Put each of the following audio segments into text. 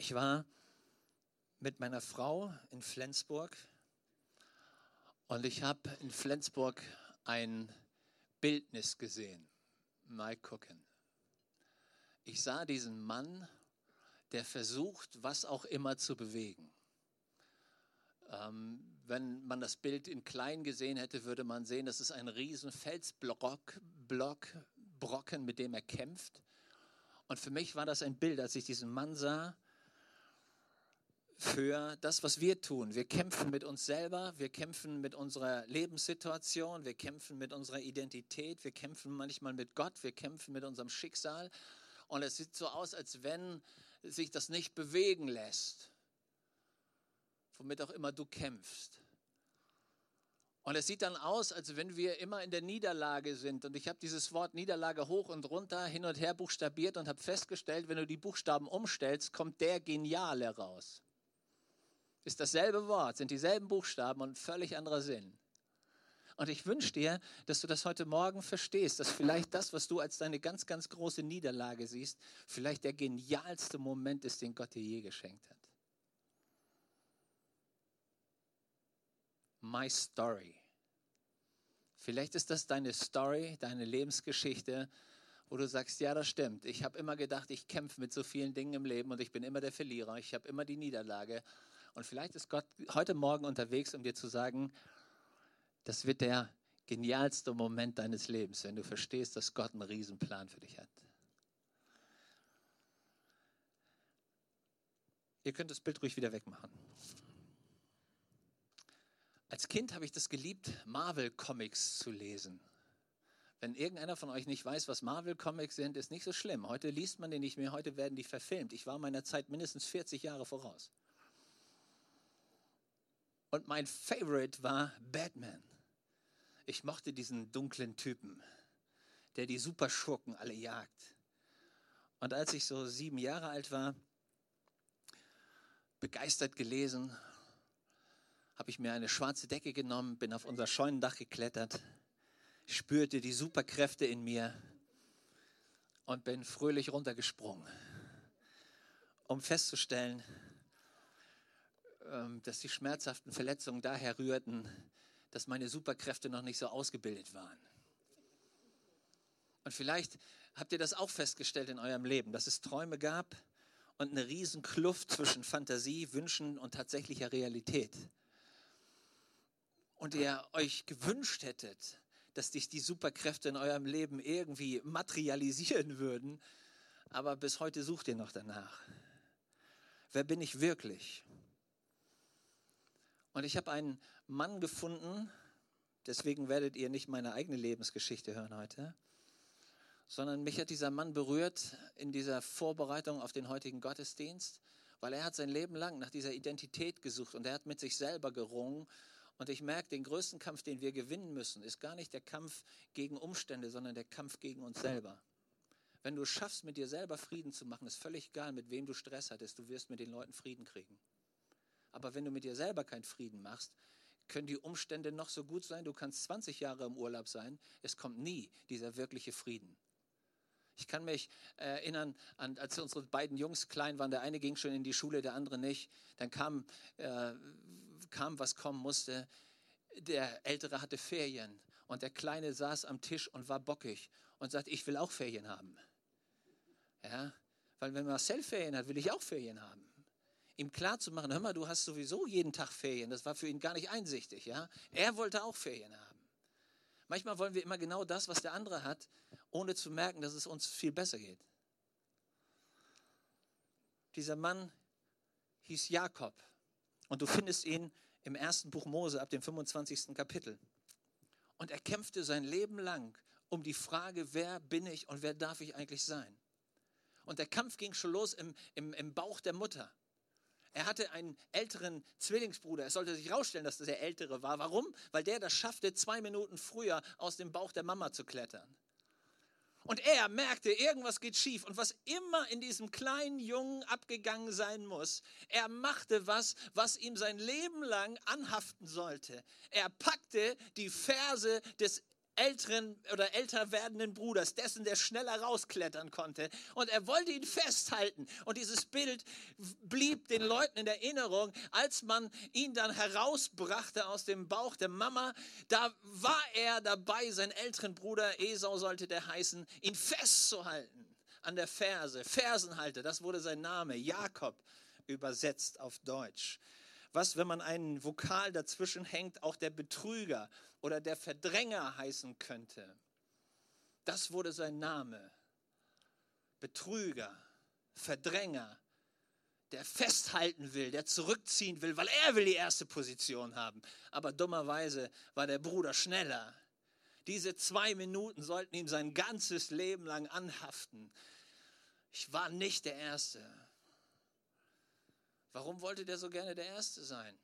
Ich war mit meiner Frau in Flensburg und ich habe in Flensburg ein Bildnis gesehen. Mal gucken. Ich sah diesen Mann, der versucht, was auch immer zu bewegen. Ähm, wenn man das Bild in klein gesehen hätte, würde man sehen, das ist ein riesen Felsblock, Block, Brocken, mit dem er kämpft. Und für mich war das ein Bild, als ich diesen Mann sah, für das, was wir tun. Wir kämpfen mit uns selber, wir kämpfen mit unserer Lebenssituation, wir kämpfen mit unserer Identität, wir kämpfen manchmal mit Gott, wir kämpfen mit unserem Schicksal. Und es sieht so aus, als wenn sich das nicht bewegen lässt, womit auch immer du kämpfst. Und es sieht dann aus, als wenn wir immer in der Niederlage sind. Und ich habe dieses Wort Niederlage hoch und runter, hin und her buchstabiert und habe festgestellt, wenn du die Buchstaben umstellst, kommt der Geniale raus. Ist dasselbe Wort, sind dieselben Buchstaben und völlig anderer Sinn. Und ich wünsche dir, dass du das heute Morgen verstehst, dass vielleicht das, was du als deine ganz, ganz große Niederlage siehst, vielleicht der genialste Moment ist, den Gott dir je geschenkt hat. My Story. Vielleicht ist das deine Story, deine Lebensgeschichte, wo du sagst, ja, das stimmt. Ich habe immer gedacht, ich kämpfe mit so vielen Dingen im Leben und ich bin immer der Verlierer. Ich habe immer die Niederlage. Und vielleicht ist Gott heute Morgen unterwegs, um dir zu sagen, das wird der genialste Moment deines Lebens, wenn du verstehst, dass Gott einen Riesenplan für dich hat. Ihr könnt das Bild ruhig wieder wegmachen. Als Kind habe ich das geliebt, Marvel-Comics zu lesen. Wenn irgendeiner von euch nicht weiß, was Marvel-Comics sind, ist nicht so schlimm. Heute liest man die nicht mehr, heute werden die verfilmt. Ich war meiner Zeit mindestens 40 Jahre voraus. Und mein Favorite war Batman. Ich mochte diesen dunklen Typen, der die Superschurken alle jagt. Und als ich so sieben Jahre alt war, begeistert gelesen, habe ich mir eine schwarze Decke genommen, bin auf unser Scheunendach geklettert, spürte die Superkräfte in mir und bin fröhlich runtergesprungen, um festzustellen, dass die schmerzhaften Verletzungen daher rührten, dass meine Superkräfte noch nicht so ausgebildet waren. Und vielleicht habt ihr das auch festgestellt in eurem Leben, dass es Träume gab und eine riesen Kluft zwischen Fantasie, Wünschen und tatsächlicher Realität. Und ihr euch gewünscht hättet, dass sich die Superkräfte in eurem Leben irgendwie materialisieren würden, aber bis heute sucht ihr noch danach. Wer bin ich wirklich? Und ich habe einen Mann gefunden, deswegen werdet ihr nicht meine eigene Lebensgeschichte hören heute, sondern mich hat dieser Mann berührt in dieser Vorbereitung auf den heutigen Gottesdienst, weil er hat sein Leben lang nach dieser Identität gesucht und er hat mit sich selber gerungen. Und ich merke, den größten Kampf, den wir gewinnen müssen, ist gar nicht der Kampf gegen Umstände, sondern der Kampf gegen uns selber. Wenn du schaffst, mit dir selber Frieden zu machen, ist völlig egal, mit wem du Stress hattest, du wirst mit den Leuten Frieden kriegen. Aber wenn du mit dir selber keinen Frieden machst, können die Umstände noch so gut sein, du kannst 20 Jahre im Urlaub sein, es kommt nie dieser wirkliche Frieden. Ich kann mich erinnern, an, als unsere beiden Jungs klein waren, der eine ging schon in die Schule, der andere nicht. Dann kam, äh, kam was kommen musste. Der Ältere hatte Ferien und der Kleine saß am Tisch und war bockig und sagt, ich will auch Ferien haben. Ja, weil wenn Marcel Ferien hat, will ich auch Ferien haben ihm klar zu machen, hör mal, du hast sowieso jeden Tag Ferien. Das war für ihn gar nicht einsichtig. Ja? Er wollte auch Ferien haben. Manchmal wollen wir immer genau das, was der andere hat, ohne zu merken, dass es uns viel besser geht. Dieser Mann hieß Jakob und du findest ihn im ersten Buch Mose ab dem 25. Kapitel. Und er kämpfte sein Leben lang um die Frage, wer bin ich und wer darf ich eigentlich sein? Und der Kampf ging schon los im, im, im Bauch der Mutter. Er hatte einen älteren Zwillingsbruder. Es sollte sich herausstellen, dass das der ältere war. Warum? Weil der das schaffte, zwei Minuten früher aus dem Bauch der Mama zu klettern. Und er merkte, irgendwas geht schief. Und was immer in diesem kleinen Jungen abgegangen sein muss, er machte was, was ihm sein Leben lang anhaften sollte. Er packte die Verse des älteren oder älter werdenden Bruders, dessen der schneller rausklettern konnte. Und er wollte ihn festhalten. Und dieses Bild blieb den Leuten in Erinnerung, als man ihn dann herausbrachte aus dem Bauch der Mama. Da war er dabei, seinen älteren Bruder, Esau sollte der heißen, ihn festzuhalten an der Ferse. Fersenhalter, das wurde sein Name. Jakob übersetzt auf Deutsch. Was, wenn man einen Vokal dazwischen hängt, auch der Betrüger oder der Verdränger heißen könnte. Das wurde sein Name. Betrüger, Verdränger, der festhalten will, der zurückziehen will, weil er will die erste Position haben. Aber dummerweise war der Bruder schneller. Diese zwei Minuten sollten ihm sein ganzes Leben lang anhaften. Ich war nicht der Erste. Warum wollte der so gerne der Erste sein?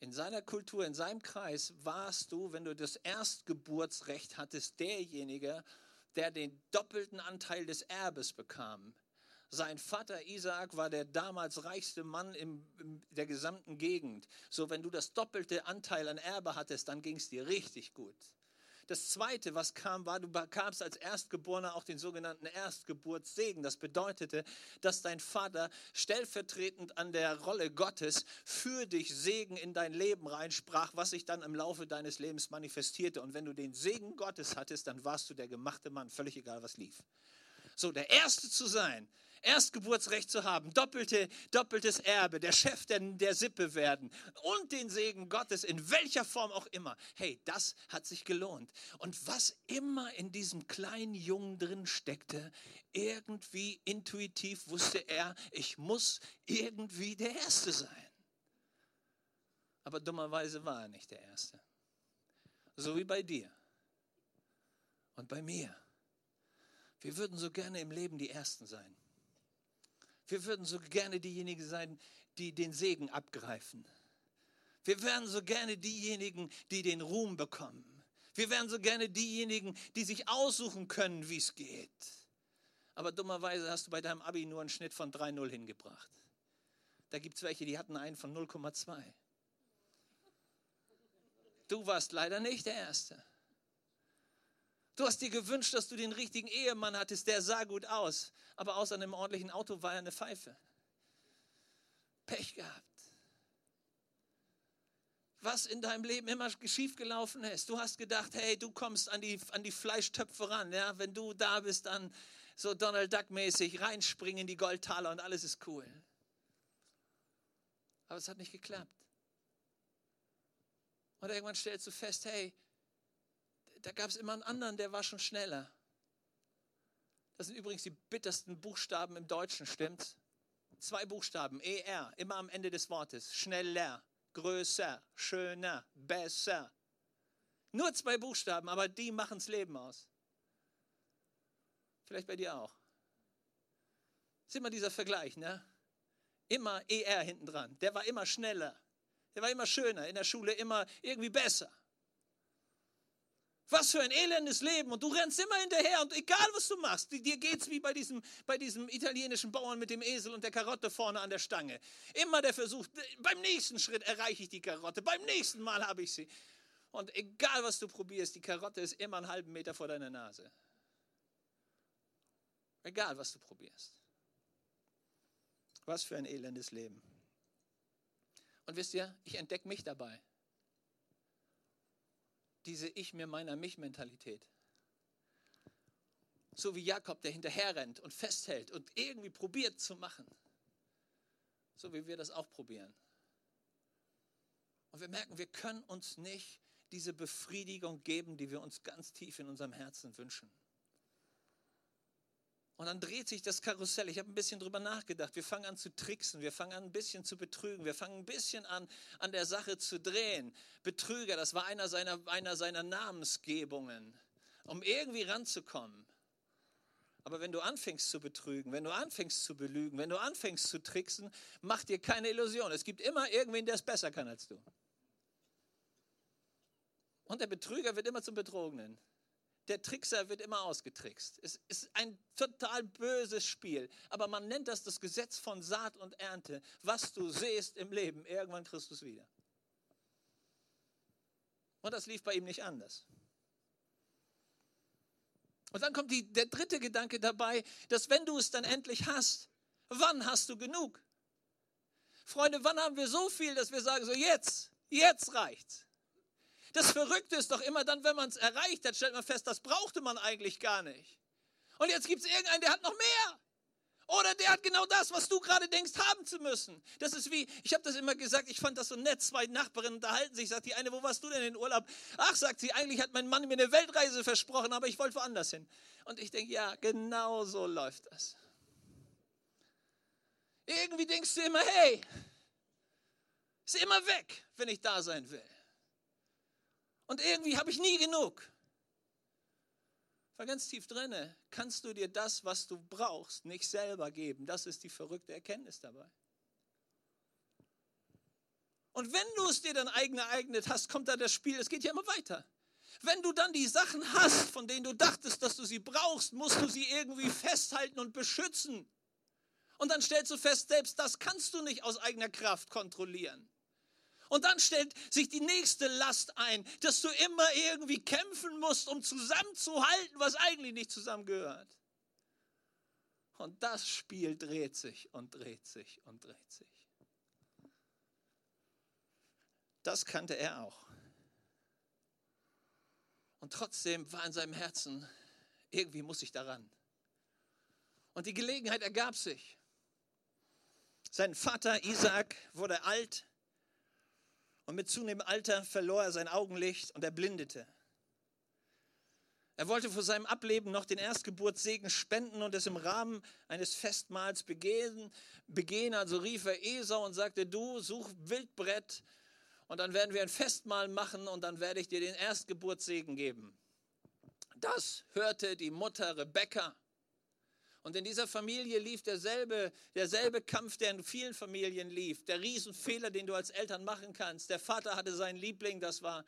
In seiner Kultur, in seinem Kreis warst du, wenn du das Erstgeburtsrecht hattest, derjenige, der den doppelten Anteil des Erbes bekam. Sein Vater Isaak war der damals reichste Mann in der gesamten Gegend. So, wenn du das doppelte Anteil an Erbe hattest, dann ging es dir richtig gut. Das Zweite, was kam, war, du bekamst als Erstgeborener auch den sogenannten Erstgeburtssegen. Das bedeutete, dass dein Vater stellvertretend an der Rolle Gottes für dich Segen in dein Leben reinsprach, was sich dann im Laufe deines Lebens manifestierte. Und wenn du den Segen Gottes hattest, dann warst du der gemachte Mann, völlig egal, was lief. So, der Erste zu sein, Erstgeburtsrecht zu haben, doppelte, doppeltes Erbe, der Chef der, der Sippe werden und den Segen Gottes in welcher Form auch immer. Hey, das hat sich gelohnt. Und was immer in diesem kleinen Jungen drin steckte, irgendwie intuitiv wusste er, ich muss irgendwie der Erste sein. Aber dummerweise war er nicht der Erste. So wie bei dir und bei mir. Wir würden so gerne im Leben die Ersten sein. Wir würden so gerne diejenigen sein, die den Segen abgreifen. Wir wären so gerne diejenigen, die den Ruhm bekommen. Wir wären so gerne diejenigen, die sich aussuchen können, wie es geht. Aber dummerweise hast du bei deinem Abi nur einen Schnitt von 3,0 hingebracht. Da gibt es welche, die hatten einen von 0,2. Du warst leider nicht der Erste. Du hast dir gewünscht, dass du den richtigen Ehemann hattest, der sah gut aus, aber außer einem ordentlichen Auto war er eine Pfeife. Pech gehabt. Was in deinem Leben immer schiefgelaufen ist. Du hast gedacht, hey, du kommst an die, an die Fleischtöpfe ran. Ja? Wenn du da bist, dann so Donald Duck-mäßig reinspringen in die Goldtaler und alles ist cool. Aber es hat nicht geklappt. Und irgendwann stellst du fest, hey, da gab es immer einen anderen, der war schon schneller. Das sind übrigens die bittersten Buchstaben im Deutschen, stimmt's? Zwei Buchstaben, ER, immer am Ende des Wortes. Schneller, größer, schöner, besser. Nur zwei Buchstaben, aber die machen das Leben aus. Vielleicht bei dir auch. Ist immer dieser Vergleich, ne? Immer ER hinten dran. Der war immer schneller. Der war immer schöner. In der Schule immer irgendwie besser. Was für ein elendes Leben und du rennst immer hinterher und egal was du machst, dir geht es wie bei diesem, bei diesem italienischen Bauern mit dem Esel und der Karotte vorne an der Stange. Immer der Versuch, beim nächsten Schritt erreiche ich die Karotte, beim nächsten Mal habe ich sie. Und egal was du probierst, die Karotte ist immer einen halben Meter vor deiner Nase. Egal was du probierst. Was für ein elendes Leben. Und wisst ihr, ich entdecke mich dabei diese Ich mir meiner mich Mentalität. So wie Jakob, der hinterher rennt und festhält und irgendwie probiert zu machen. So wie wir das auch probieren. Und wir merken, wir können uns nicht diese Befriedigung geben, die wir uns ganz tief in unserem Herzen wünschen. Und dann dreht sich das Karussell. Ich habe ein bisschen drüber nachgedacht. Wir fangen an zu tricksen, wir fangen an ein bisschen zu betrügen, wir fangen ein bisschen an, an der Sache zu drehen. Betrüger, das war einer seiner, einer seiner Namensgebungen, um irgendwie ranzukommen. Aber wenn du anfängst zu betrügen, wenn du anfängst zu belügen, wenn du anfängst zu tricksen, mach dir keine Illusion. Es gibt immer irgendwen, der es besser kann als du. Und der Betrüger wird immer zum Betrogenen der Trickser wird immer ausgetrickst. Es ist ein total böses Spiel. Aber man nennt das das Gesetz von Saat und Ernte. Was du siehst im Leben, irgendwann kriegst du es wieder. Und das lief bei ihm nicht anders. Und dann kommt die, der dritte Gedanke dabei, dass wenn du es dann endlich hast, wann hast du genug? Freunde, wann haben wir so viel, dass wir sagen, so jetzt, jetzt reicht's. Das Verrückte ist doch immer dann, wenn man es erreicht hat, stellt man fest, das brauchte man eigentlich gar nicht. Und jetzt gibt es irgendeinen, der hat noch mehr. Oder der hat genau das, was du gerade denkst, haben zu müssen. Das ist wie, ich habe das immer gesagt, ich fand das so nett, zwei Nachbarinnen unterhalten sich, sagt die eine, wo warst du denn in Urlaub? Ach, sagt sie, eigentlich hat mein Mann mir eine Weltreise versprochen, aber ich wollte woanders hin. Und ich denke, ja, genau so läuft das. Irgendwie denkst du immer, hey, ist immer weg, wenn ich da sein will. Und irgendwie habe ich nie genug. War ganz tief drinne. Kannst du dir das, was du brauchst, nicht selber geben? Das ist die verrückte Erkenntnis dabei. Und wenn du es dir dann eigen ereignet hast, kommt da das Spiel, es geht ja immer weiter. Wenn du dann die Sachen hast, von denen du dachtest, dass du sie brauchst, musst du sie irgendwie festhalten und beschützen. Und dann stellst du fest, selbst das kannst du nicht aus eigener Kraft kontrollieren. Und dann stellt sich die nächste Last ein, dass du immer irgendwie kämpfen musst, um zusammenzuhalten, was eigentlich nicht zusammengehört. Und das Spiel dreht sich und dreht sich und dreht sich. Das kannte er auch. Und trotzdem war in seinem Herzen, irgendwie muss ich daran. Und die Gelegenheit ergab sich. Sein Vater Isaac wurde alt und mit zunehmendem Alter verlor er sein Augenlicht und er blindete. Er wollte vor seinem Ableben noch den Erstgeburtssegen spenden und es im Rahmen eines Festmahls begehen, begehen. Also rief er Esau und sagte, du such Wildbrett und dann werden wir ein Festmahl machen und dann werde ich dir den Erstgeburtssegen geben. Das hörte die Mutter Rebekka und in dieser Familie lief derselbe, derselbe Kampf, der in vielen Familien lief. Der Riesenfehler, den du als Eltern machen kannst. Der Vater hatte seinen Liebling, das war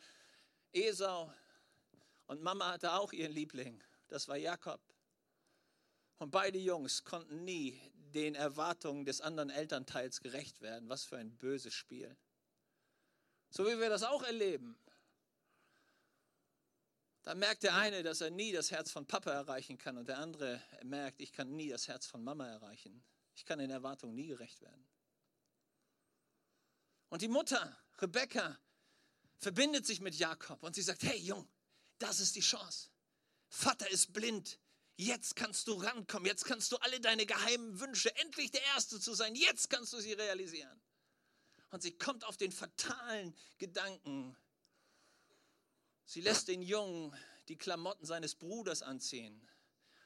Esau. Und Mama hatte auch ihren Liebling, das war Jakob. Und beide Jungs konnten nie den Erwartungen des anderen Elternteils gerecht werden. Was für ein böses Spiel. So wie wir das auch erleben. Da merkt der eine, dass er nie das Herz von Papa erreichen kann und der andere merkt, ich kann nie das Herz von Mama erreichen. Ich kann den Erwartungen nie gerecht werden. Und die Mutter, Rebecca, verbindet sich mit Jakob und sie sagt, hey Jung, das ist die Chance. Vater ist blind. Jetzt kannst du rankommen. Jetzt kannst du alle deine geheimen Wünsche, endlich der Erste zu sein, jetzt kannst du sie realisieren. Und sie kommt auf den fatalen Gedanken, Sie lässt den Jungen die Klamotten seines Bruders anziehen,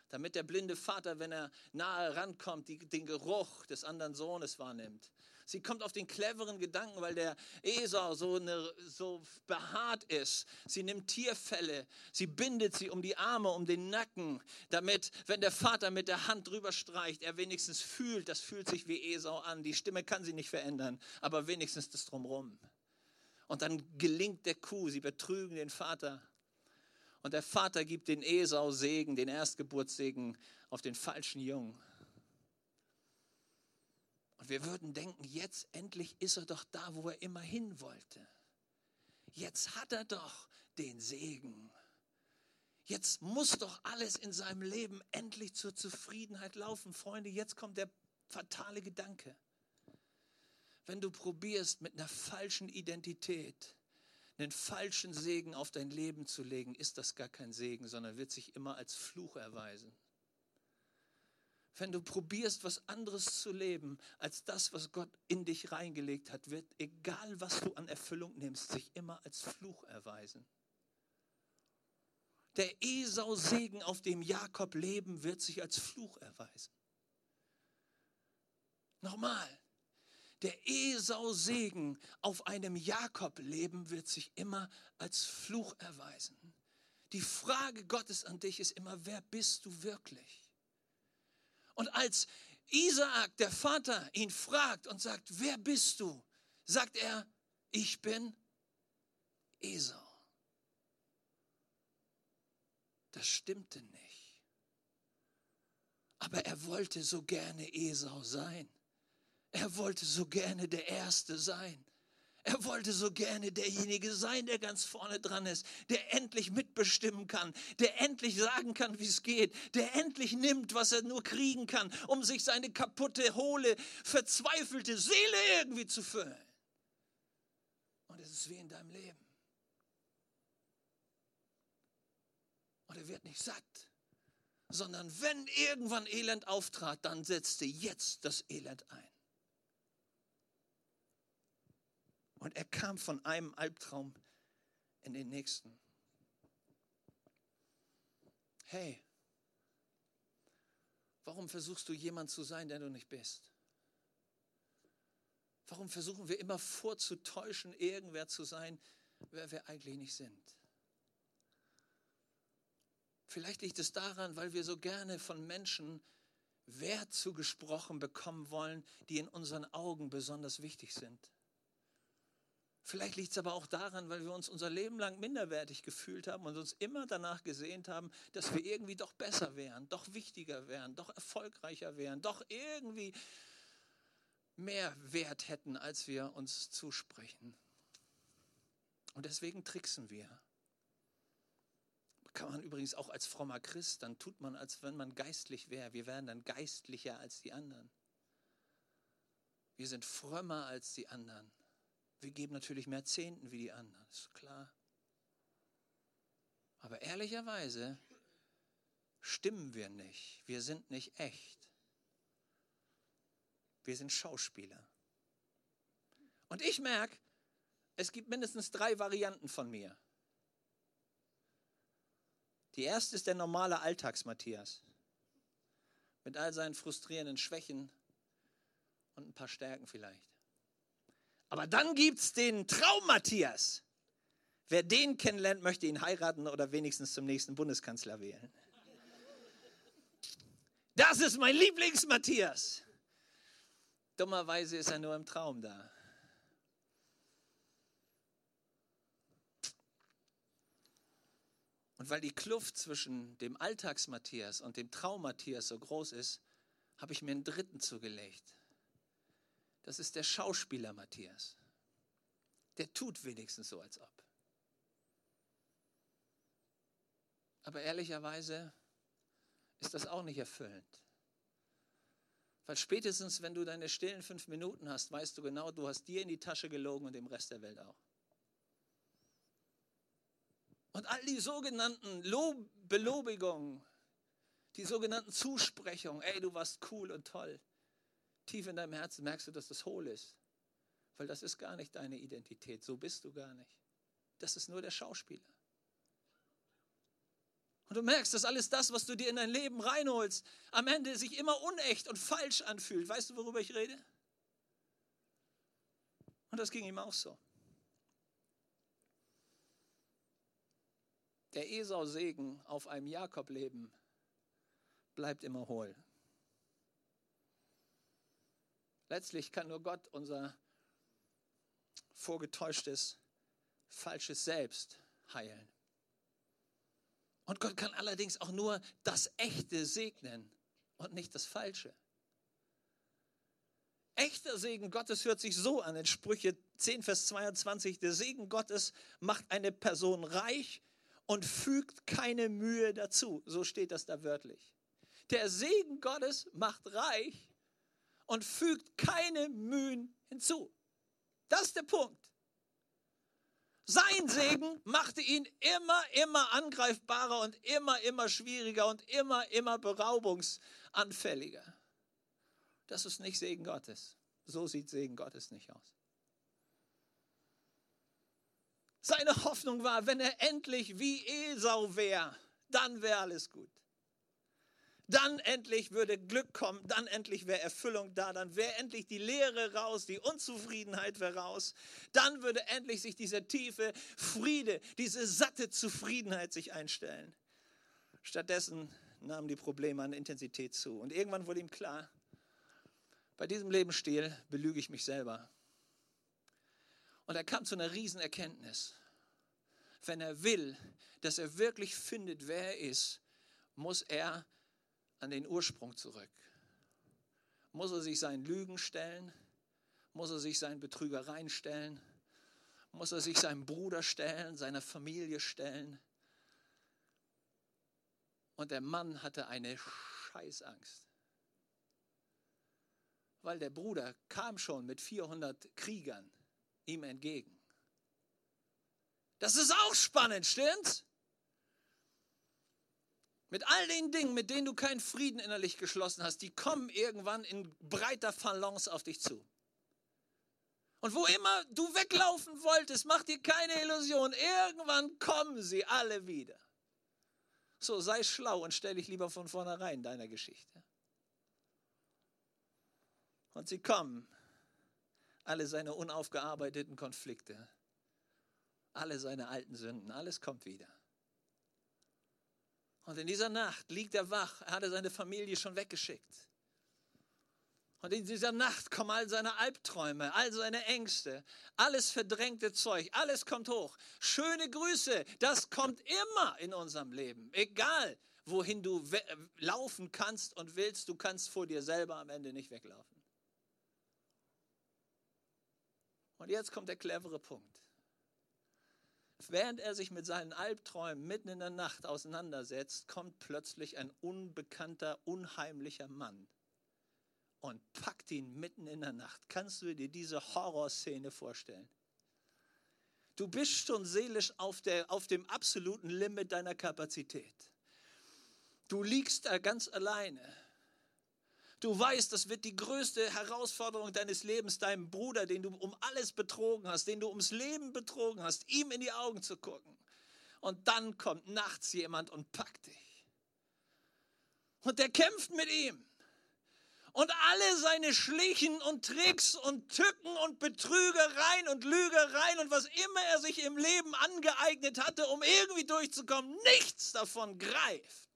damit der blinde Vater, wenn er nahe rankommt, die, den Geruch des anderen Sohnes wahrnimmt. Sie kommt auf den cleveren Gedanken, weil der Esau so, eine, so behaart ist. Sie nimmt Tierfälle, sie bindet sie um die Arme, um den Nacken, damit, wenn der Vater mit der Hand drüber streicht, er wenigstens fühlt, das fühlt sich wie Esau an. Die Stimme kann sie nicht verändern, aber wenigstens das drumherum. Und dann gelingt der Kuh, sie betrügen den Vater. Und der Vater gibt den Esau Segen, den Erstgeburtssegen auf den falschen Jungen. Und wir würden denken, jetzt endlich ist er doch da, wo er immer hin wollte. Jetzt hat er doch den Segen. Jetzt muss doch alles in seinem Leben endlich zur Zufriedenheit laufen. Freunde, jetzt kommt der fatale Gedanke wenn du probierst, mit einer falschen Identität einen falschen Segen auf dein Leben zu legen, ist das gar kein Segen, sondern wird sich immer als Fluch erweisen. Wenn du probierst, was anderes zu leben als das, was Gott in dich reingelegt hat, wird, egal was du an Erfüllung nimmst, sich immer als Fluch erweisen. Der Esau-Segen, auf dem Jakob leben, wird sich als Fluch erweisen. Nochmal, der Esau-Segen auf einem Jakob-Leben wird sich immer als Fluch erweisen. Die Frage Gottes an dich ist immer, wer bist du wirklich? Und als Isaak, der Vater, ihn fragt und sagt, wer bist du? Sagt er, ich bin Esau. Das stimmte nicht. Aber er wollte so gerne Esau sein. Er wollte so gerne der Erste sein. Er wollte so gerne derjenige sein, der ganz vorne dran ist, der endlich mitbestimmen kann, der endlich sagen kann, wie es geht, der endlich nimmt, was er nur kriegen kann, um sich seine kaputte, hohle, verzweifelte Seele irgendwie zu füllen. Und es ist wie in deinem Leben. Und er wird nicht satt, sondern wenn irgendwann Elend auftrat, dann setzte jetzt das Elend ein. Und er kam von einem Albtraum in den nächsten. Hey, warum versuchst du jemand zu sein, der du nicht bist? Warum versuchen wir immer vorzutäuschen, irgendwer zu sein, wer wir eigentlich nicht sind? Vielleicht liegt es daran, weil wir so gerne von Menschen Wert zugesprochen bekommen wollen, die in unseren Augen besonders wichtig sind. Vielleicht liegt es aber auch daran, weil wir uns unser Leben lang minderwertig gefühlt haben und uns immer danach gesehnt haben, dass wir irgendwie doch besser wären, doch wichtiger wären, doch erfolgreicher wären, doch irgendwie mehr Wert hätten, als wir uns zusprechen. Und deswegen tricksen wir. Kann man übrigens auch als frommer Christ, dann tut man, als wenn man geistlich wäre. Wir werden dann geistlicher als die anderen. Wir sind frömmer als die anderen. Wir geben natürlich mehr Zehnten wie die anderen, ist klar. Aber ehrlicherweise stimmen wir nicht. Wir sind nicht echt. Wir sind Schauspieler. Und ich merke, es gibt mindestens drei Varianten von mir. Die erste ist der normale Alltags-Matthias. Mit all seinen frustrierenden Schwächen und ein paar Stärken vielleicht. Aber dann gibt es den Traum Matthias. Wer den kennenlernt, möchte ihn heiraten oder wenigstens zum nächsten Bundeskanzler wählen. Das ist mein Lieblings-Matthias. Dummerweise ist er nur im Traum da. Und weil die Kluft zwischen dem Alltags-Matthias und dem Traum-Matthias so groß ist, habe ich mir einen dritten zugelegt. Das ist der Schauspieler Matthias. Der tut wenigstens so, als ob. Aber ehrlicherweise ist das auch nicht erfüllend. Weil spätestens, wenn du deine stillen fünf Minuten hast, weißt du genau, du hast dir in die Tasche gelogen und dem Rest der Welt auch. Und all die sogenannten Lob Belobigungen, die sogenannten Zusprechungen, ey, du warst cool und toll, tief in deinem Herzen merkst du, dass das hohl ist. Weil das ist gar nicht deine Identität. So bist du gar nicht. Das ist nur der Schauspieler. Und du merkst, dass alles das, was du dir in dein Leben reinholst, am Ende sich immer unecht und falsch anfühlt. Weißt du, worüber ich rede? Und das ging ihm auch so. Der Esau-Segen auf einem Jakob-Leben bleibt immer hohl. Letztlich kann nur Gott unser vorgetäuschtes, falsches Selbst heilen. Und Gott kann allerdings auch nur das Echte segnen und nicht das Falsche. Echter Segen Gottes hört sich so an in Sprüche 10, Vers 22. Der Segen Gottes macht eine Person reich und fügt keine Mühe dazu. So steht das da wörtlich. Der Segen Gottes macht reich und fügt keine Mühen hinzu. Das ist der Punkt. Sein Segen machte ihn immer, immer angreifbarer und immer, immer schwieriger und immer, immer beraubungsanfälliger. Das ist nicht Segen Gottes. So sieht Segen Gottes nicht aus. Seine Hoffnung war, wenn er endlich wie Esau wäre, dann wäre alles gut dann endlich würde Glück kommen, dann endlich wäre Erfüllung da, dann wäre endlich die Leere raus, die Unzufriedenheit wäre raus, dann würde endlich sich dieser tiefe Friede, diese satte Zufriedenheit sich einstellen. Stattdessen nahmen die Probleme an Intensität zu und irgendwann wurde ihm klar, bei diesem Lebensstil belüge ich mich selber. Und er kam zu einer Riesenerkenntnis. Wenn er will, dass er wirklich findet, wer er ist, muss er an den Ursprung zurück. Muss er sich seinen Lügen stellen? Muss er sich seinen Betrügereien stellen? muss er sich seinem Bruder stellen, seiner Familie stellen. Und der Mann hatte eine Scheißangst. Weil der Bruder kam schon mit 400 Kriegern ihm entgegen. Das ist auch spannend, stimmt's? Mit all den Dingen, mit denen du keinen Frieden innerlich geschlossen hast, die kommen irgendwann in breiter Phalanx auf dich zu. Und wo immer du weglaufen wolltest, mach dir keine Illusion. Irgendwann kommen sie alle wieder. So, sei schlau und stell dich lieber von vornherein deiner Geschichte. Und sie kommen, alle seine unaufgearbeiteten Konflikte, alle seine alten Sünden, alles kommt wieder. Und in dieser Nacht liegt er wach, er hatte seine Familie schon weggeschickt. Und in dieser Nacht kommen all seine Albträume, all seine Ängste, alles verdrängte Zeug, alles kommt hoch. Schöne Grüße, das kommt immer in unserem Leben. Egal, wohin du laufen kannst und willst, du kannst vor dir selber am Ende nicht weglaufen. Und jetzt kommt der clevere Punkt. Während er sich mit seinen Albträumen mitten in der Nacht auseinandersetzt, kommt plötzlich ein unbekannter, unheimlicher Mann und packt ihn mitten in der Nacht. Kannst du dir diese Horrorszene vorstellen? Du bist schon seelisch auf, der, auf dem absoluten Limit deiner Kapazität. Du liegst da ganz alleine. Du weißt, das wird die größte Herausforderung deines Lebens, deinem Bruder, den du um alles betrogen hast, den du ums Leben betrogen hast, ihm in die Augen zu gucken. Und dann kommt nachts jemand und packt dich. Und der kämpft mit ihm und alle seine Schlichen und Tricks und Tücken und Betrügereien und Lügereien und was immer er sich im Leben angeeignet hatte, um irgendwie durchzukommen, nichts davon greift.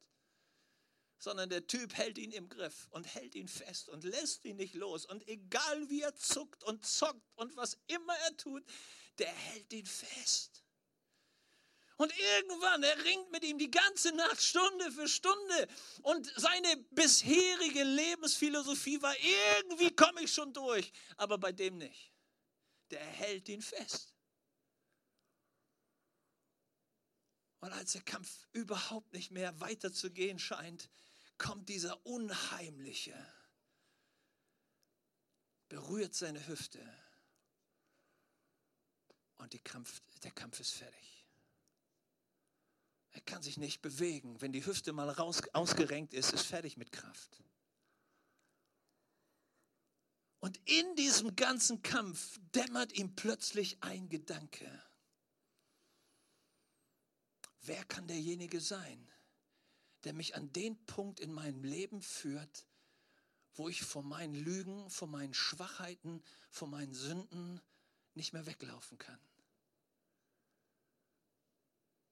Sondern der Typ hält ihn im Griff und hält ihn fest und lässt ihn nicht los. Und egal wie er zuckt und zockt und was immer er tut, der hält ihn fest. Und irgendwann, er ringt mit ihm die ganze Nacht, Stunde für Stunde. Und seine bisherige Lebensphilosophie war, irgendwie komme ich schon durch. Aber bei dem nicht. Der hält ihn fest. Und als der Kampf überhaupt nicht mehr weiterzugehen scheint, kommt dieser Unheimliche, berührt seine Hüfte und Kampf, der Kampf ist fertig. Er kann sich nicht bewegen. Wenn die Hüfte mal raus, ausgerenkt ist, ist fertig mit Kraft. Und in diesem ganzen Kampf dämmert ihm plötzlich ein Gedanke. Wer kann derjenige sein, der mich an den Punkt in meinem Leben führt, wo ich vor meinen Lügen, vor meinen Schwachheiten, vor meinen Sünden nicht mehr weglaufen kann?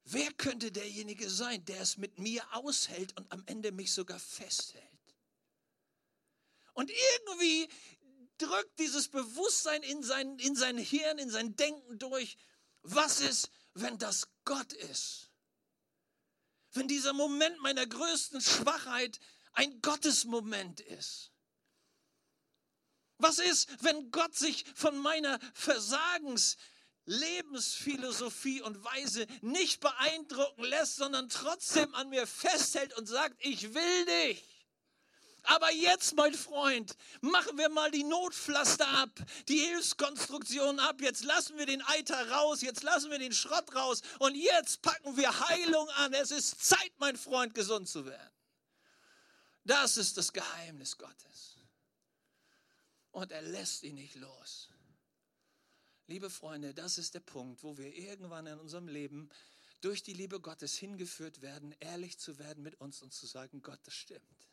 Wer könnte derjenige sein, der es mit mir aushält und am Ende mich sogar festhält? Und irgendwie drückt dieses Bewusstsein in sein, in sein Hirn, in sein Denken durch. Was ist, wenn das Gott ist? Wenn dieser Moment meiner größten Schwachheit ein Gottesmoment ist? Was ist, wenn Gott sich von meiner Versagens, Lebensphilosophie und Weise nicht beeindrucken lässt, sondern trotzdem an mir festhält und sagt, ich will dich. Aber jetzt, mein Freund, machen wir mal die Notpflaster ab, die Hilfskonstruktion ab. Jetzt lassen wir den Eiter raus, jetzt lassen wir den Schrott raus und jetzt packen wir Heilung an. Es ist Zeit, mein Freund, gesund zu werden. Das ist das Geheimnis Gottes. Und er lässt ihn nicht los. Liebe Freunde, das ist der Punkt, wo wir irgendwann in unserem Leben durch die Liebe Gottes hingeführt werden, ehrlich zu werden mit uns und zu sagen, Gott, das stimmt.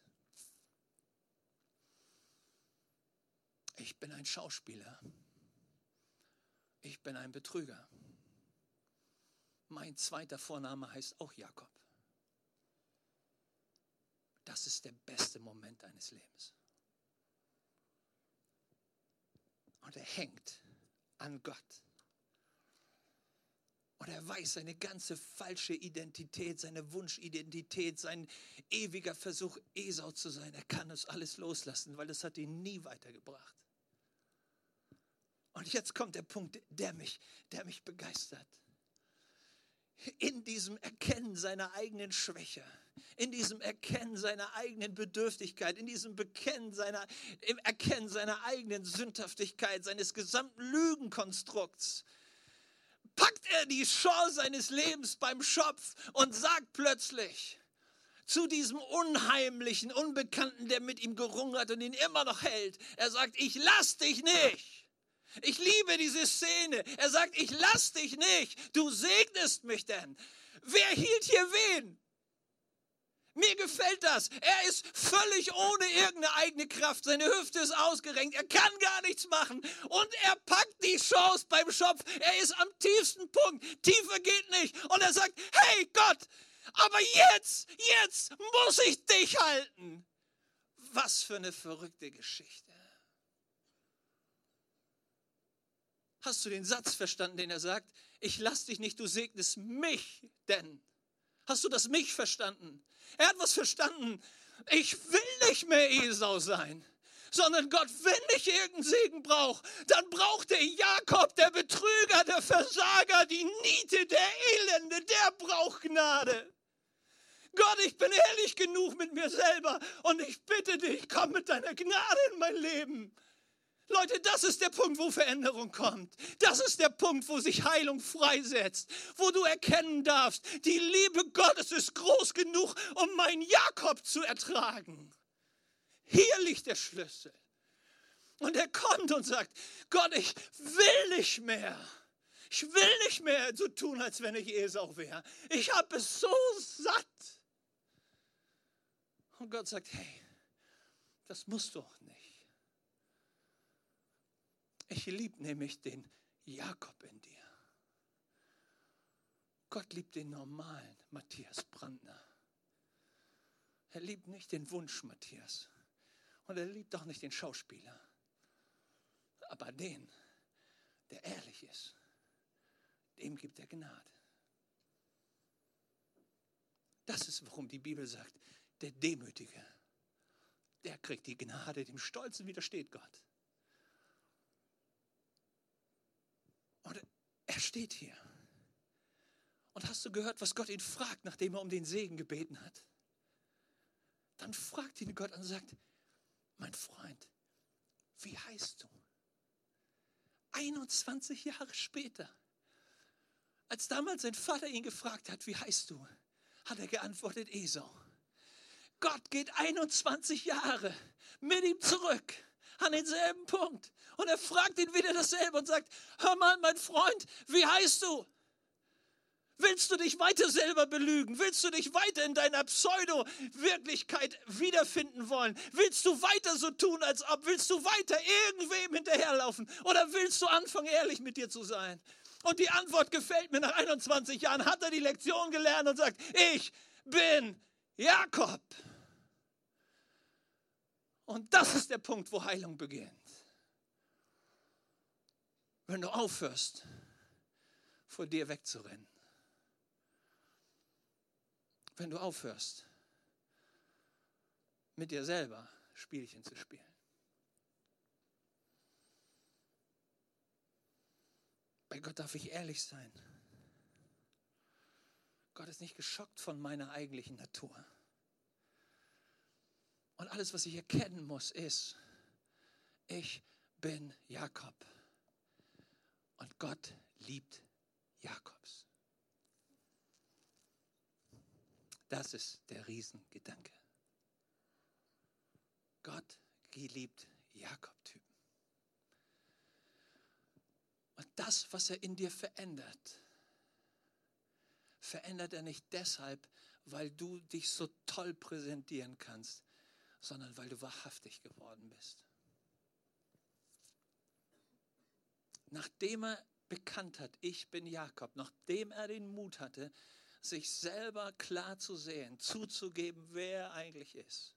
Ich bin ein Schauspieler. Ich bin ein Betrüger. Mein zweiter Vorname heißt auch Jakob. Das ist der beste Moment deines Lebens. Und er hängt an Gott. Und er weiß seine ganze falsche Identität, seine Wunschidentität, sein ewiger Versuch, Esau zu sein. Er kann es alles loslassen, weil das hat ihn nie weitergebracht. Und jetzt kommt der Punkt, der mich, der mich begeistert. In diesem Erkennen seiner eigenen Schwäche, in diesem Erkennen seiner eigenen Bedürftigkeit, in diesem Bekennen seiner, im Erkennen seiner eigenen Sündhaftigkeit, seines gesamten Lügenkonstrukts, packt er die Chance seines Lebens beim Schopf und sagt plötzlich zu diesem unheimlichen, Unbekannten, der mit ihm gerungen hat und ihn immer noch hält, er sagt, ich lass dich nicht. Ich liebe diese Szene. Er sagt, ich lass dich nicht. Du segnest mich denn. Wer hielt hier wen? Mir gefällt das. Er ist völlig ohne irgendeine eigene Kraft. Seine Hüfte ist ausgerenkt. Er kann gar nichts machen. Und er packt die Chance beim Schopf. Er ist am tiefsten Punkt. Tiefer geht nicht. Und er sagt, hey Gott, aber jetzt, jetzt muss ich dich halten. Was für eine verrückte Geschichte. Hast du den Satz verstanden, den er sagt? Ich lass dich nicht, du segnest mich denn. Hast du das mich verstanden? Er hat was verstanden. Ich will nicht mehr Esau sein, sondern Gott, wenn ich irgendeinen Segen brauche, dann braucht der Jakob, der Betrüger, der Versager, die Niete, der Elende, der braucht Gnade. Gott, ich bin ehrlich genug mit mir selber und ich bitte dich, komm mit deiner Gnade in mein Leben. Leute, das ist der Punkt, wo Veränderung kommt. Das ist der Punkt, wo sich Heilung freisetzt, wo du erkennen darfst, die Liebe Gottes ist groß genug, um meinen Jakob zu ertragen. Hier liegt der Schlüssel. Und er kommt und sagt, Gott, ich will nicht mehr. Ich will nicht mehr so tun, als wenn ich Esau wäre. Ich habe es so satt. Und Gott sagt, hey, das musst du auch nicht. Ich liebe nämlich den Jakob in dir. Gott liebt den normalen Matthias Brandner. Er liebt nicht den Wunsch Matthias. Und er liebt auch nicht den Schauspieler. Aber den, der ehrlich ist, dem gibt er Gnade. Das ist, warum die Bibel sagt, der Demütige, der kriegt die Gnade, dem Stolzen widersteht Gott. Und er steht hier. Und hast du gehört, was Gott ihn fragt, nachdem er um den Segen gebeten hat? Dann fragt ihn Gott und sagt, mein Freund, wie heißt du? 21 Jahre später, als damals sein Vater ihn gefragt hat, wie heißt du, hat er geantwortet, Esau. Gott geht 21 Jahre mit ihm zurück an denselben Punkt. Und er fragt ihn wieder dasselbe und sagt, hör mal, mein Freund, wie heißt du? Willst du dich weiter selber belügen? Willst du dich weiter in deiner Pseudo-Wirklichkeit wiederfinden wollen? Willst du weiter so tun, als ob? Willst du weiter irgendwem hinterherlaufen? Oder willst du anfangen, ehrlich mit dir zu sein? Und die Antwort gefällt mir. Nach 21 Jahren hat er die Lektion gelernt und sagt, ich bin Jakob. Und das ist der Punkt, wo Heilung beginnt. Wenn du aufhörst, vor dir wegzurennen. Wenn du aufhörst, mit dir selber Spielchen zu spielen. Bei Gott darf ich ehrlich sein. Gott ist nicht geschockt von meiner eigentlichen Natur. Und alles, was ich erkennen muss, ist, ich bin Jakob. Und Gott liebt Jakobs. Das ist der Riesengedanke. Gott liebt Jakob-Typen. Und das, was er in dir verändert, verändert er nicht deshalb, weil du dich so toll präsentieren kannst, sondern weil du wahrhaftig geworden bist. Nachdem er bekannt hat, ich bin Jakob, nachdem er den Mut hatte, sich selber klar zu sehen, zuzugeben, wer er eigentlich ist,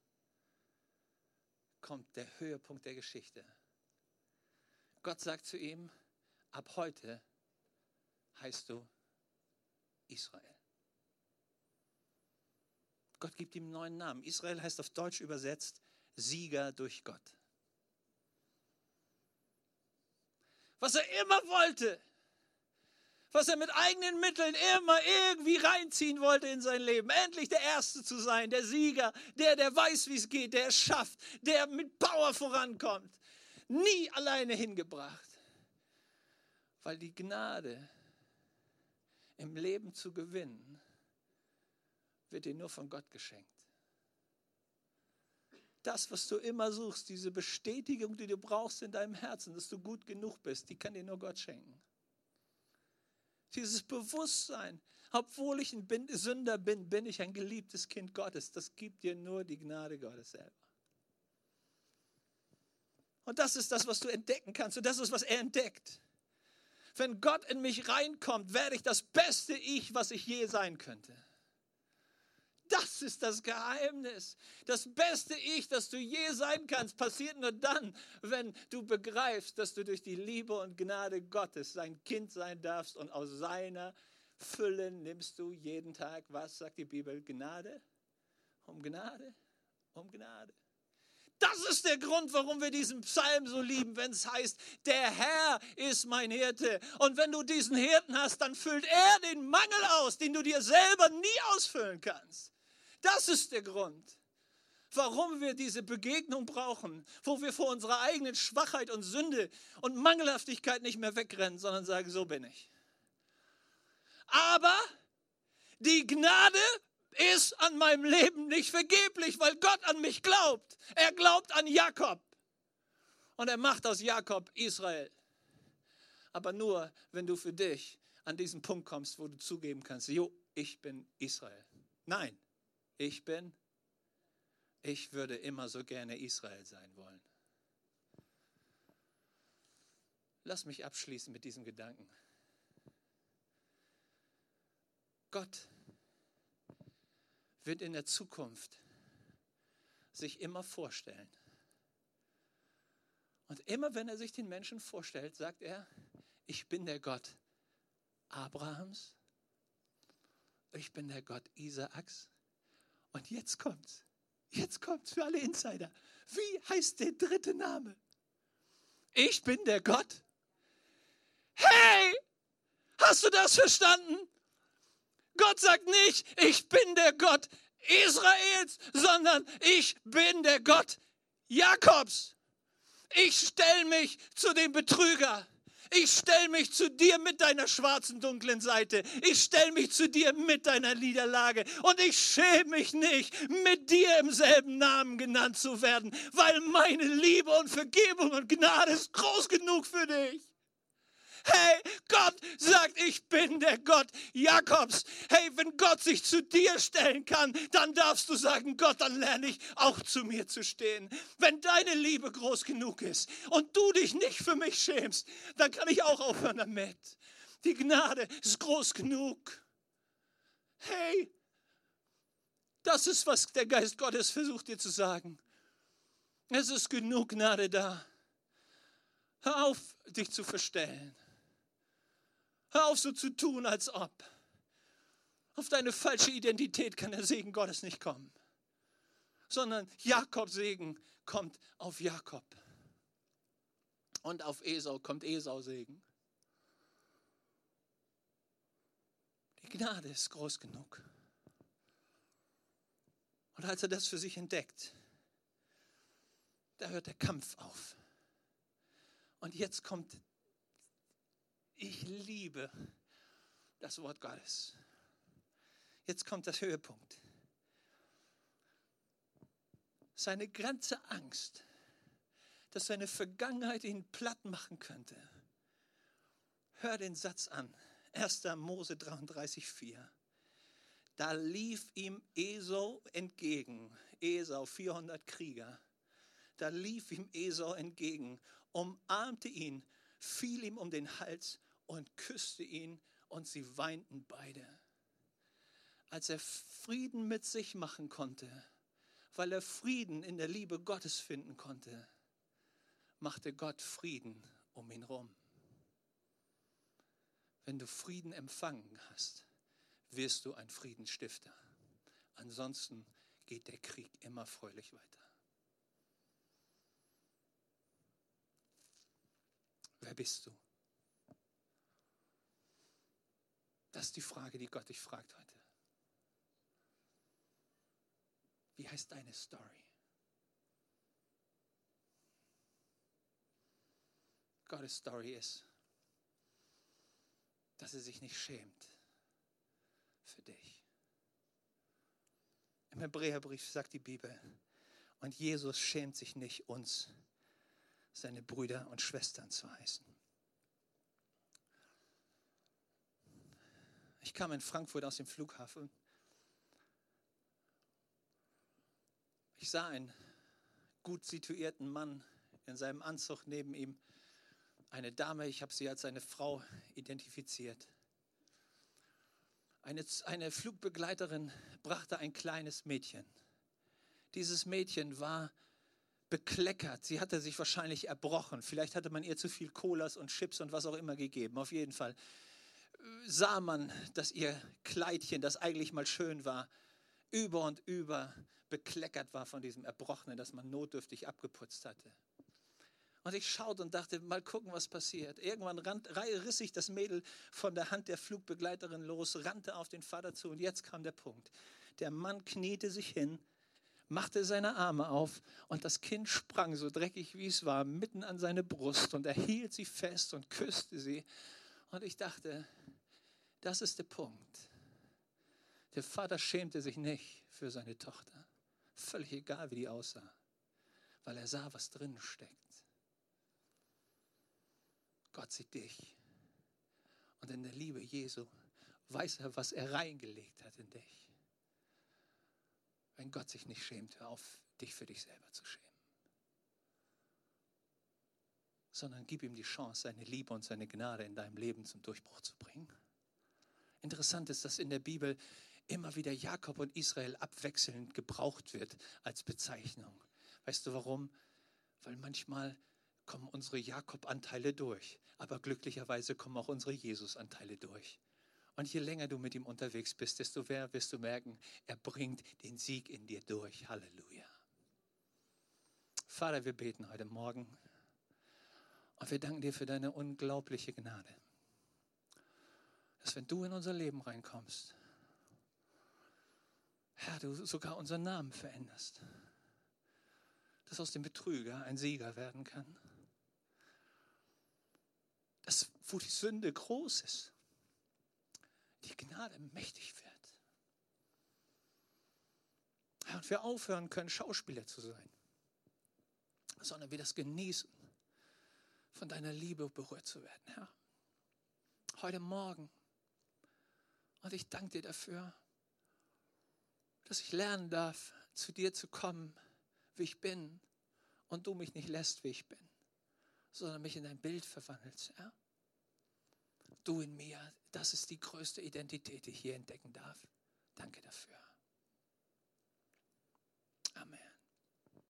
kommt der Höhepunkt der Geschichte. Gott sagt zu ihm, ab heute heißt du Israel. Gott gibt ihm einen neuen Namen. Israel heißt auf Deutsch übersetzt Sieger durch Gott. was er immer wollte, was er mit eigenen Mitteln immer irgendwie reinziehen wollte in sein Leben. Endlich der Erste zu sein, der Sieger, der, der weiß, wie es geht, der es schafft, der mit Power vorankommt. Nie alleine hingebracht. Weil die Gnade im Leben zu gewinnen, wird dir nur von Gott geschenkt. Das, was du immer suchst, diese Bestätigung, die du brauchst in deinem Herzen, dass du gut genug bist, die kann dir nur Gott schenken. Dieses Bewusstsein, obwohl ich ein Sünder bin, bin ich ein geliebtes Kind Gottes. Das gibt dir nur die Gnade Gottes selber. Und das ist das, was du entdecken kannst. Und das ist, was er entdeckt. Wenn Gott in mich reinkommt, werde ich das beste Ich, was ich je sein könnte. Das ist das Geheimnis. Das beste Ich, das du je sein kannst, passiert nur dann, wenn du begreifst, dass du durch die Liebe und Gnade Gottes sein Kind sein darfst und aus seiner Fülle nimmst du jeden Tag, was sagt die Bibel, Gnade? Um Gnade? Um Gnade. Das ist der Grund, warum wir diesen Psalm so lieben, wenn es heißt, der Herr ist mein Hirte. Und wenn du diesen Hirten hast, dann füllt er den Mangel aus, den du dir selber nie ausfüllen kannst. Das ist der Grund, warum wir diese Begegnung brauchen, wo wir vor unserer eigenen Schwachheit und Sünde und Mangelhaftigkeit nicht mehr wegrennen, sondern sagen, so bin ich. Aber die Gnade ist an meinem Leben nicht vergeblich, weil Gott an mich glaubt. Er glaubt an Jakob. Und er macht aus Jakob Israel. Aber nur, wenn du für dich an diesen Punkt kommst, wo du zugeben kannst, jo, ich bin Israel. Nein, ich bin, ich würde immer so gerne Israel sein wollen. Lass mich abschließen mit diesem Gedanken. Gott wird in der Zukunft sich immer vorstellen. Und immer wenn er sich den Menschen vorstellt, sagt er, ich bin der Gott Abrahams, ich bin der Gott Isaaks. Und jetzt kommt's. Jetzt kommt's für alle Insider. Wie heißt der dritte Name? Ich bin der Gott. Hey, hast du das verstanden? Gott sagt nicht, ich bin der Gott Israels, sondern ich bin der Gott Jakobs. Ich stelle mich zu dem Betrüger. Ich stelle mich zu dir mit deiner schwarzen, dunklen Seite. Ich stelle mich zu dir mit deiner Niederlage. Und ich schäme mich nicht, mit dir im selben Namen genannt zu werden, weil meine Liebe und Vergebung und Gnade ist groß genug für dich. Hey, Gott sagt, ich bin der Gott Jakobs. Hey, wenn Gott sich zu dir stellen kann, dann darfst du sagen, Gott, dann lerne ich auch zu mir zu stehen. Wenn deine Liebe groß genug ist und du dich nicht für mich schämst, dann kann ich auch aufhören damit. Die Gnade ist groß genug. Hey, das ist, was der Geist Gottes versucht dir zu sagen. Es ist genug Gnade da. Hör auf, dich zu verstellen. Hör auf so zu tun, als ob. Auf deine falsche Identität kann der Segen Gottes nicht kommen, sondern Jakobs Segen kommt auf Jakob. Und auf Esau kommt Esau Segen. Die Gnade ist groß genug. Und als er das für sich entdeckt, da hört der Kampf auf. Und jetzt kommt ich liebe das Wort Gottes. Jetzt kommt das Höhepunkt. Seine ganze Angst, dass seine Vergangenheit ihn platt machen könnte. Hör den Satz an. 1. Mose 33, 4. Da lief ihm Esau entgegen. Esau, 400 Krieger. Da lief ihm Esau entgegen, umarmte ihn, fiel ihm um den Hals und küsste ihn und sie weinten beide. Als er Frieden mit sich machen konnte, weil er Frieden in der Liebe Gottes finden konnte, machte Gott Frieden um ihn rum. Wenn du Frieden empfangen hast, wirst du ein Friedensstifter. Ansonsten geht der Krieg immer fröhlich weiter. Wer bist du? Das ist die Frage, die Gott dich fragt heute. Wie heißt deine Story? Gottes Story ist, dass er sich nicht schämt für dich. Im Hebräerbrief sagt die Bibel, und Jesus schämt sich nicht, uns seine Brüder und Schwestern zu heißen. Ich kam in Frankfurt aus dem Flughafen. Ich sah einen gut situierten Mann in seinem Anzug neben ihm. Eine Dame, ich habe sie als seine Frau identifiziert. Eine, eine Flugbegleiterin brachte ein kleines Mädchen. Dieses Mädchen war bekleckert. Sie hatte sich wahrscheinlich erbrochen. Vielleicht hatte man ihr zu viel Colas und Chips und was auch immer gegeben. Auf jeden Fall sah man, dass ihr Kleidchen, das eigentlich mal schön war, über und über bekleckert war von diesem Erbrochenen, das man notdürftig abgeputzt hatte. Und ich schaute und dachte, mal gucken, was passiert. Irgendwann rand, riss sich das Mädel von der Hand der Flugbegleiterin los, rannte auf den Vater zu und jetzt kam der Punkt. Der Mann kniete sich hin, machte seine Arme auf und das Kind sprang, so dreckig wie es war, mitten an seine Brust und er hielt sie fest und küsste sie. Und ich dachte, das ist der Punkt. Der Vater schämte sich nicht für seine Tochter. Völlig egal, wie die aussah, weil er sah, was drin steckt. Gott sieht dich. Und in der Liebe Jesu weiß er, was er reingelegt hat in dich. Wenn Gott sich nicht schämt, hör auf, dich für dich selber zu schämen. Sondern gib ihm die Chance, seine Liebe und seine Gnade in deinem Leben zum Durchbruch zu bringen. Interessant ist, dass in der Bibel immer wieder Jakob und Israel abwechselnd gebraucht wird als Bezeichnung. Weißt du warum? Weil manchmal kommen unsere Jakob-Anteile durch, aber glücklicherweise kommen auch unsere Jesus-Anteile durch. Und je länger du mit ihm unterwegs bist, desto mehr wirst du merken, er bringt den Sieg in dir durch. Halleluja. Vater, wir beten heute Morgen und wir danken dir für deine unglaubliche Gnade dass wenn du in unser Leben reinkommst, Herr, du sogar unseren Namen veränderst. Dass aus dem Betrüger ein Sieger werden kann. Dass, wo die Sünde groß ist, die Gnade mächtig wird. Herr, und wir aufhören können, Schauspieler zu sein, sondern wir das genießen, von deiner Liebe berührt zu werden, Herr. Heute Morgen und ich danke dir dafür, dass ich lernen darf, zu dir zu kommen, wie ich bin. Und du mich nicht lässt, wie ich bin, sondern mich in dein Bild verwandelst. Ja? Du in mir, das ist die größte Identität, die ich hier entdecken darf. Danke dafür.